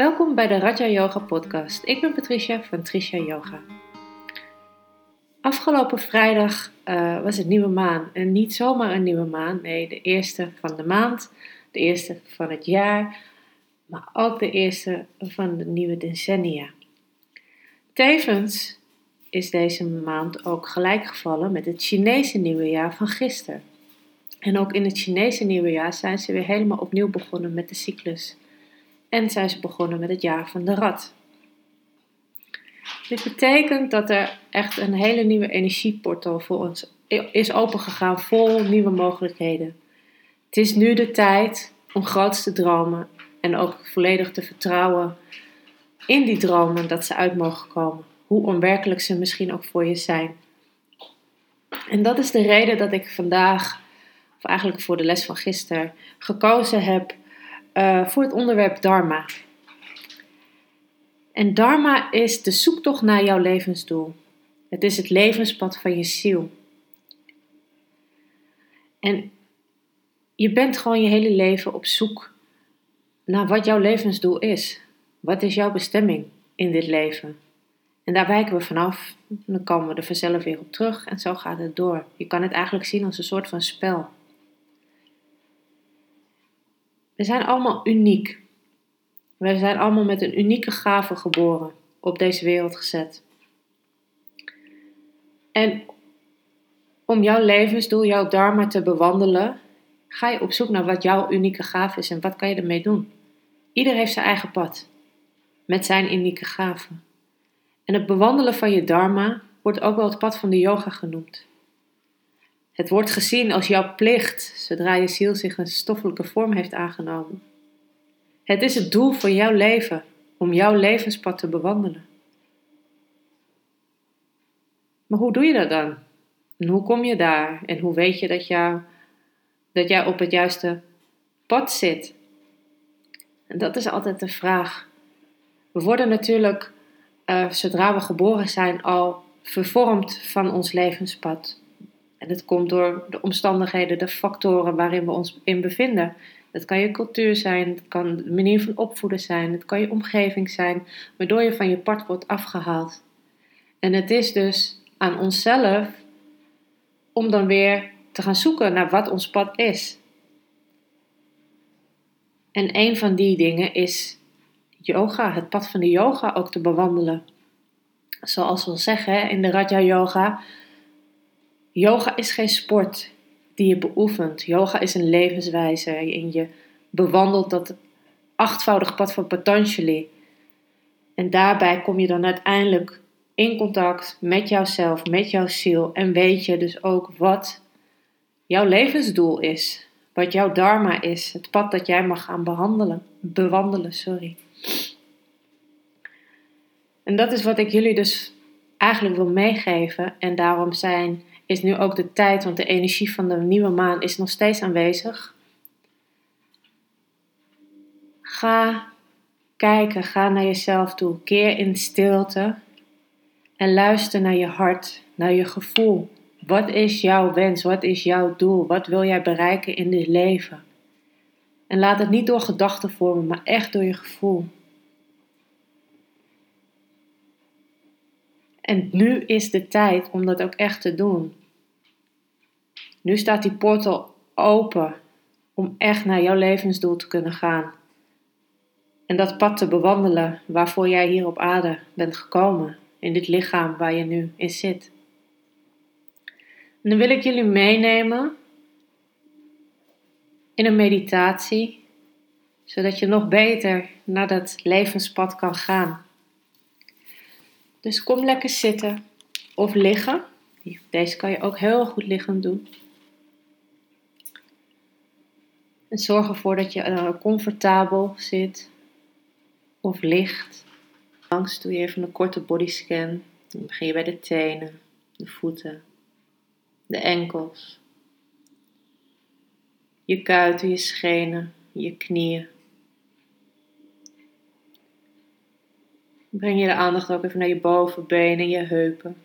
Welkom bij de Raja Yoga podcast. Ik ben Patricia van Tricia Yoga. Afgelopen vrijdag uh, was het nieuwe maan. En niet zomaar een nieuwe maan, nee, de eerste van de maand, de eerste van het jaar, maar ook de eerste van de nieuwe decennia. Tevens is deze maand ook gelijkgevallen met het Chinese nieuwe jaar van gisteren. En ook in het Chinese nieuwe jaar zijn ze weer helemaal opnieuw begonnen met de cyclus. En zijn ze begonnen met het jaar van de rat. Dit betekent dat er echt een hele nieuwe energieportal voor ons is opengegaan, vol nieuwe mogelijkheden. Het is nu de tijd om grootste te dromen en ook volledig te vertrouwen in die dromen dat ze uit mogen komen, hoe onwerkelijk ze misschien ook voor je zijn. En dat is de reden dat ik vandaag, of eigenlijk voor de les van gisteren, gekozen heb uh, voor het onderwerp Dharma. En Dharma is de zoektocht naar jouw levensdoel. Het is het levenspad van je ziel. En je bent gewoon je hele leven op zoek naar wat jouw levensdoel is. Wat is jouw bestemming in dit leven? En daar wijken we vanaf. Dan komen we er vanzelf weer op terug en zo gaat het door. Je kan het eigenlijk zien als een soort van spel. We zijn allemaal uniek. We zijn allemaal met een unieke gave geboren, op deze wereld gezet. En om jouw levensdoel, jouw dharma te bewandelen, ga je op zoek naar wat jouw unieke gave is en wat kan je ermee doen. Ieder heeft zijn eigen pad, met zijn unieke gaven. En het bewandelen van je dharma wordt ook wel het pad van de yoga genoemd. Het wordt gezien als jouw plicht zodra je ziel zich een stoffelijke vorm heeft aangenomen. Het is het doel van jouw leven om jouw levenspad te bewandelen. Maar hoe doe je dat dan? En hoe kom je daar? En hoe weet je dat, jou, dat jij op het juiste pad zit? En dat is altijd de vraag. We worden natuurlijk, uh, zodra we geboren zijn, al vervormd van ons levenspad. En dat komt door de omstandigheden, de factoren waarin we ons in bevinden. Dat kan je cultuur zijn, het kan de manier van opvoeden zijn, het kan je omgeving zijn, waardoor je van je pad wordt afgehaald. En het is dus aan onszelf om dan weer te gaan zoeken naar wat ons pad is. En een van die dingen is yoga, het pad van de yoga ook te bewandelen. Zoals we zeggen in de Raja Yoga, yoga is geen sport die je beoefent. Yoga is een levenswijze en je bewandelt dat achtvoudig pad van Patanjali. En daarbij kom je dan uiteindelijk in contact met jouzelf, met jouw ziel en weet je dus ook wat jouw levensdoel is, wat jouw dharma is, het pad dat jij mag gaan behandelen, bewandelen, sorry. En dat is wat ik jullie dus eigenlijk wil meegeven en daarom zijn is nu ook de tijd, want de energie van de nieuwe maan is nog steeds aanwezig. Ga kijken, ga naar jezelf toe, keer in stilte en luister naar je hart, naar je gevoel. Wat is jouw wens? Wat is jouw doel? Wat wil jij bereiken in dit leven? En laat het niet door gedachten vormen, maar echt door je gevoel. En nu is de tijd om dat ook echt te doen. Nu staat die portal open om echt naar jouw levensdoel te kunnen gaan. En dat pad te bewandelen waarvoor jij hier op aarde bent gekomen, in dit lichaam waar je nu in zit. En dan wil ik jullie meenemen in een meditatie, zodat je nog beter naar dat levenspad kan gaan. Dus kom lekker zitten of liggen. Deze kan je ook heel goed liggend doen. En zorg ervoor dat je uh, comfortabel zit of ligt. Langs doe je even een korte bodyscan. Dan begin je bij de tenen, de voeten, de enkels, je kuiten, je schenen, je knieën. Breng je de aandacht ook even naar je bovenbenen, je heupen.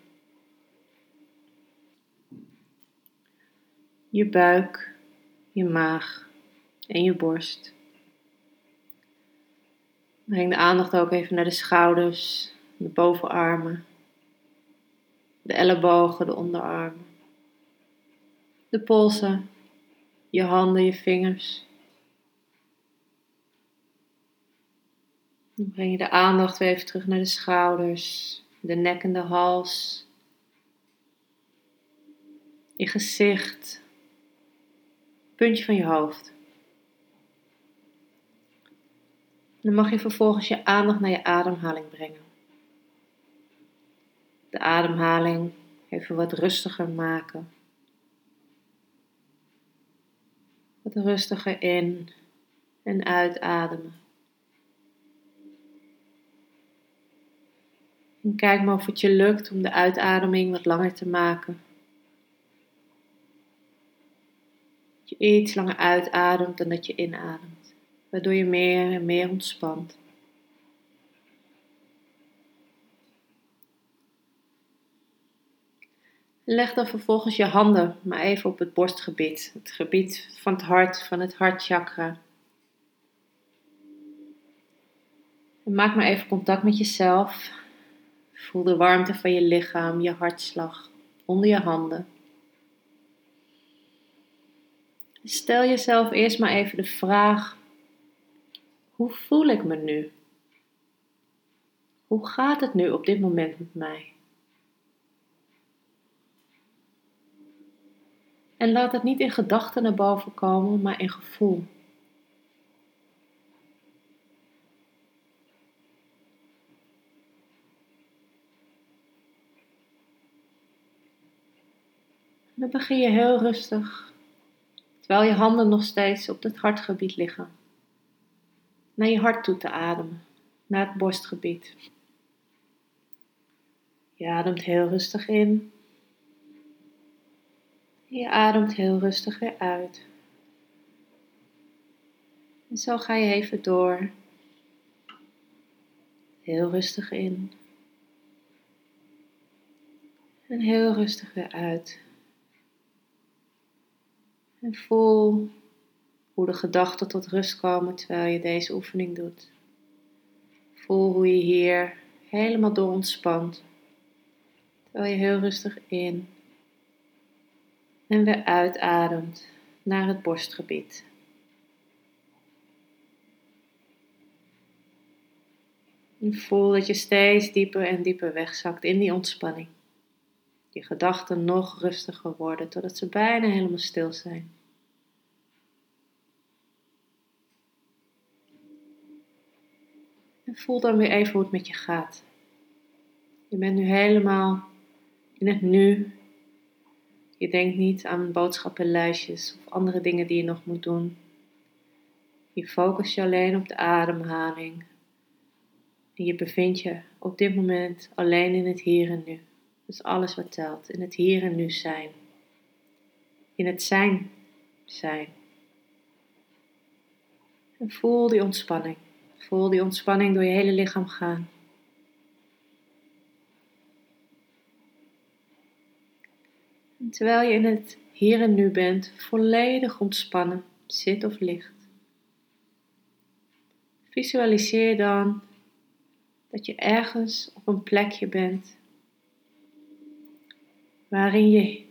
Je buik, je maag en je borst. Breng de aandacht ook even naar de schouders, de bovenarmen, de ellebogen, de onderarmen, de polsen, je handen, je vingers. Dan breng je de aandacht weer even terug naar de schouders, de nek en de hals, je gezicht, puntje van je hoofd. Dan mag je vervolgens je aandacht naar je ademhaling brengen. De ademhaling even wat rustiger maken. Wat rustiger in en uitademen. En kijk maar of het je lukt om de uitademing wat langer te maken. Dat je iets langer uitademt dan dat je inademt, waardoor je meer en meer ontspant. Leg dan vervolgens je handen maar even op het borstgebied, het gebied van het hart, van het hartchakra. En maak maar even contact met jezelf. Voel de warmte van je lichaam, je hartslag onder je handen. Stel jezelf eerst maar even de vraag: hoe voel ik me nu? Hoe gaat het nu op dit moment met mij? En laat het niet in gedachten naar boven komen, maar in gevoel. Dan begin je heel rustig, terwijl je handen nog steeds op het hartgebied liggen, naar je hart toe te ademen, naar het borstgebied. Je ademt heel rustig in je ademt heel rustig weer uit. En zo ga je even door. Heel rustig in. En heel rustig weer uit. En voel hoe de gedachten tot rust komen terwijl je deze oefening doet. Voel hoe je hier helemaal door ontspant. Terwijl je heel rustig in en weer uitademt naar het borstgebied. Voel dat je steeds dieper en dieper wegzakt in die ontspanning. Je gedachten nog rustiger worden totdat ze bijna helemaal stil zijn. Voel dan weer even hoe het met je gaat. Je bent nu helemaal in het nu je denkt niet aan boodschappenlijstjes of andere dingen die je nog moet doen. Je focust je alleen op de ademhaling. En je bevindt je op dit moment alleen in het hier en nu. Dat is alles wat telt. In het hier en nu zijn. In het zijn zijn. En voel die ontspanning. Voel die ontspanning door je hele lichaam gaan. terwijl je in het hier en nu bent, volledig ontspannen, zit of ligt. Visualiseer dan dat je ergens op een plekje bent waarin je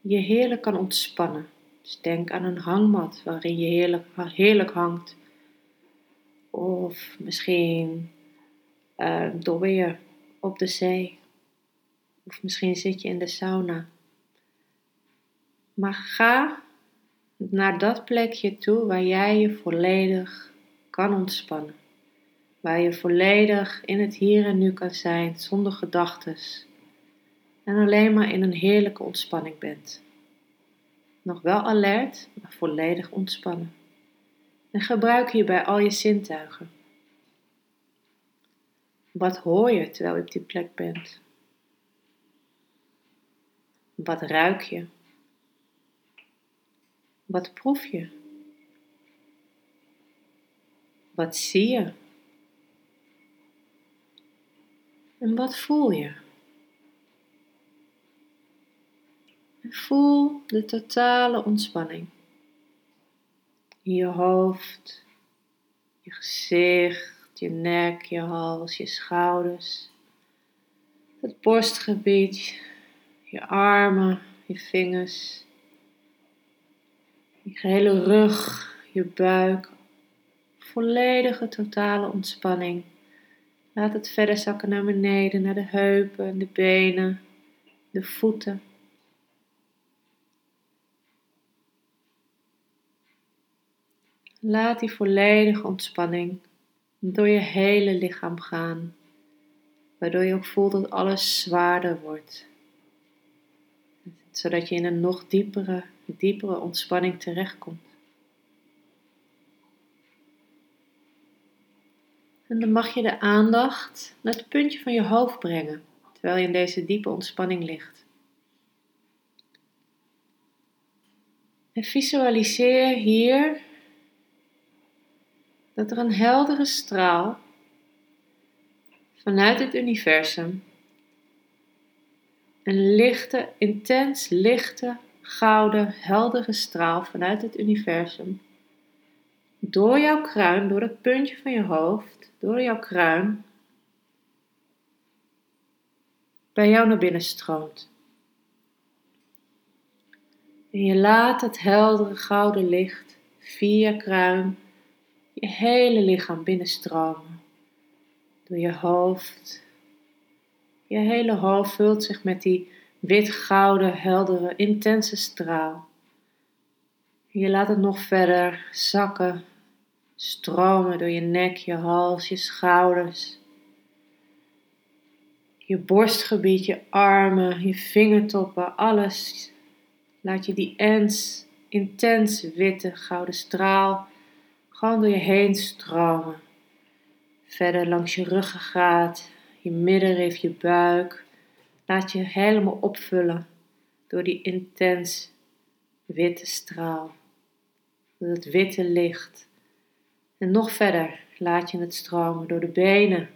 je heerlijk kan ontspannen. Dus denk aan een hangmat waarin je heerlijk, heerlijk hangt. Of misschien uh, dobber je op de zee. Of misschien zit je in de sauna. Maar ga naar dat plekje toe waar jij je volledig kan ontspannen. Waar je volledig in het hier en nu kan zijn, zonder gedachten. En alleen maar in een heerlijke ontspanning bent. Nog wel alert, maar volledig ontspannen. En gebruik hierbij al je zintuigen. Wat hoor je terwijl je op die plek bent? Wat ruik je? Wat proef je? Wat zie je? En wat voel je? voel de totale ontspanning je hoofd, je gezicht, je nek, je hals, je schouders. Het borstgebied, je armen, je vingers. Je gehele rug, je buik. Volledige totale ontspanning. Laat het verder zakken naar beneden, naar de heupen, de benen, de voeten. Laat die volledige ontspanning door je hele lichaam gaan, waardoor je ook voelt dat alles zwaarder wordt. Zodat je in een nog diepere, diepere ontspanning terechtkomt. En dan mag je de aandacht naar het puntje van je hoofd brengen, terwijl je in deze diepe ontspanning ligt. En visualiseer hier dat er een heldere straal vanuit het universum, een lichte, intens lichte, gouden, heldere straal vanuit het universum, door jouw kruin, door het puntje van je hoofd, door jouw kruin, bij jou naar binnen stroomt. En je laat het heldere gouden licht via kruin je hele lichaam binnenstromen. Door je hoofd. Je hele hoofd vult zich met die wit-gouden, heldere, intense straal. Je laat het nog verder zakken, stromen door je nek, je hals, je schouders. Je borstgebied, je armen, je vingertoppen, alles. Laat je die ens, intens witte gouden straal gewoon door je heen stromen. Verder langs je ruggengraat, je middenrif, je buik. Laat je helemaal opvullen door die intens witte straal. Door het witte licht. En nog verder laat je het stromen door de benen,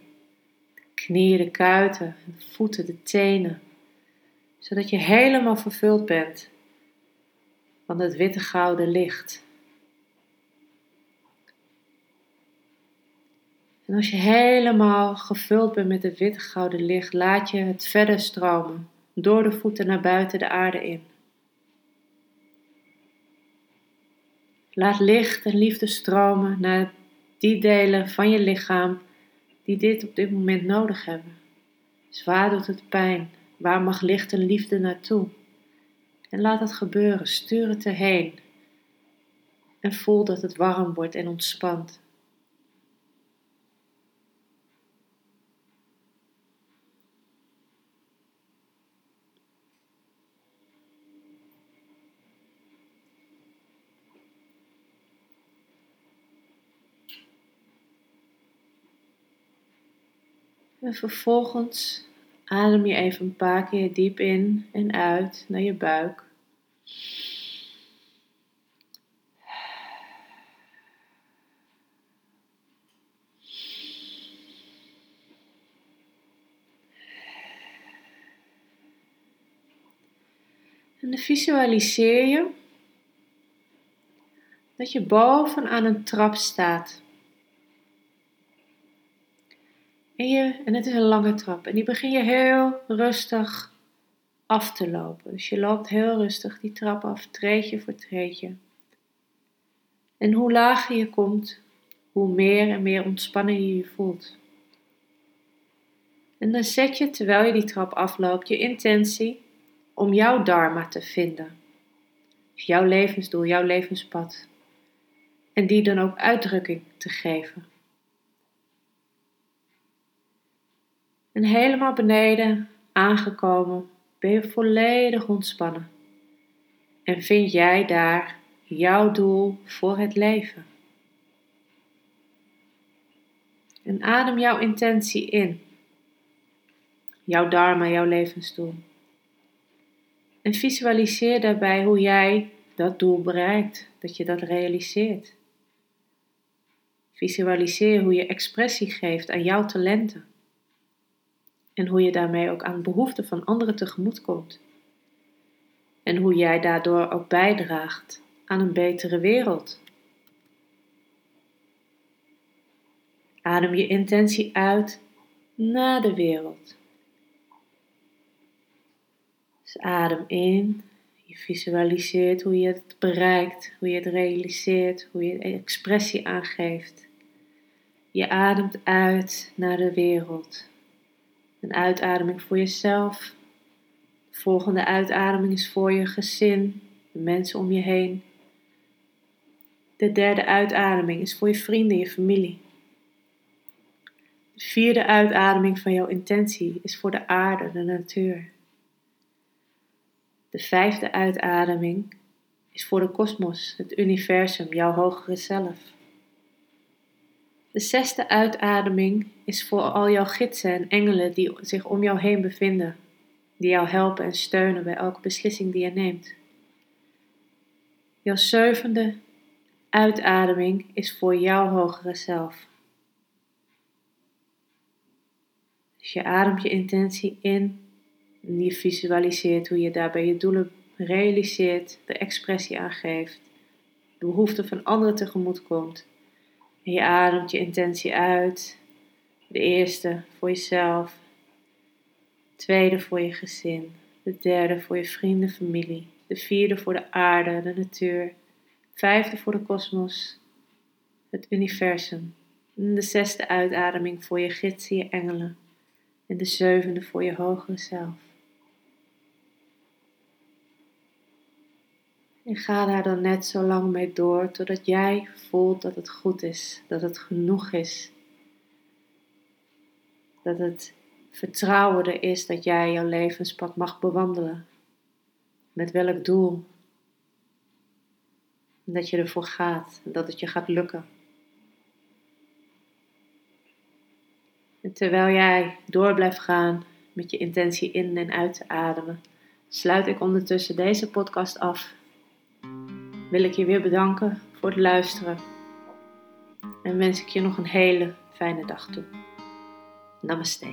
de knieën, de kuiten, de voeten, de tenen. Zodat je helemaal vervuld bent van het witte gouden licht. En als je helemaal gevuld bent met het witte gouden licht, laat je het verder stromen, door de voeten naar buiten de aarde in. Laat licht en liefde stromen naar die delen van je lichaam die dit op dit moment nodig hebben. Zwaar doet het pijn. Waar mag licht en liefde naartoe? En laat het gebeuren. Stuur het erheen. En voel dat het warm wordt en ontspant. En vervolgens adem je even een paar keer diep in en uit naar je buik. En dan visualiseer je dat je bovenaan een trap staat. En, je, en het is een lange trap. En die begin je heel rustig af te lopen. Dus je loopt heel rustig die trap af, treedje voor treedje. En hoe lager je komt, hoe meer en meer ontspannen je je voelt. En dan zet je, terwijl je die trap afloopt, je intentie om jouw dharma te vinden. Dus jouw levensdoel, jouw levenspad. En die dan ook uitdrukking te geven. En helemaal beneden aangekomen ben je volledig ontspannen. En vind jij daar jouw doel voor het leven. En adem jouw intentie in. Jouw dharma, jouw levensdoel. En visualiseer daarbij hoe jij dat doel bereikt, dat je dat realiseert. Visualiseer hoe je expressie geeft aan jouw talenten. En hoe je daarmee ook aan behoeften van anderen tegemoet komt. En hoe jij daardoor ook bijdraagt aan een betere wereld. Adem je intentie uit naar de wereld. Dus adem in. Je visualiseert hoe je het bereikt, hoe je het realiseert, hoe je expressie aangeeft. Je ademt uit naar de wereld. Een uitademing voor jezelf. De volgende uitademing is voor je gezin, de mensen om je heen. De derde uitademing is voor je vrienden, je familie. De vierde uitademing van jouw intentie is voor de aarde, de natuur. De vijfde uitademing is voor de kosmos, het universum, jouw hogere zelf. De zesde uitademing is voor al jouw gidsen en engelen die zich om jou heen bevinden, die jou helpen en steunen bij elke beslissing die je neemt. Jouw zevende uitademing is voor jouw hogere zelf. Dus je ademt je intentie in en je visualiseert hoe je daarbij je doelen realiseert, de expressie aangeeft, de behoeften van anderen tegemoet komt. En je ademt je intentie uit. De eerste voor jezelf, de tweede voor je gezin, de derde voor je vrienden, familie, de vierde voor de aarde, de natuur, de vijfde voor de kosmos, het universum. En de zesde uitademing voor je gidsen, je engelen. En de zevende voor je hogere zelf. En ga daar dan net zo lang mee door totdat jij voelt dat het goed is, dat het genoeg is. Dat het vertrouwen er is dat jij jouw levenspad mag bewandelen. Met welk doel? Dat je ervoor gaat dat het je gaat lukken. En terwijl jij door blijft gaan met je intentie in en uit te ademen, sluit ik ondertussen deze podcast af wil ik je weer bedanken voor het luisteren. En wens ik je nog een hele fijne dag toe. Namaste.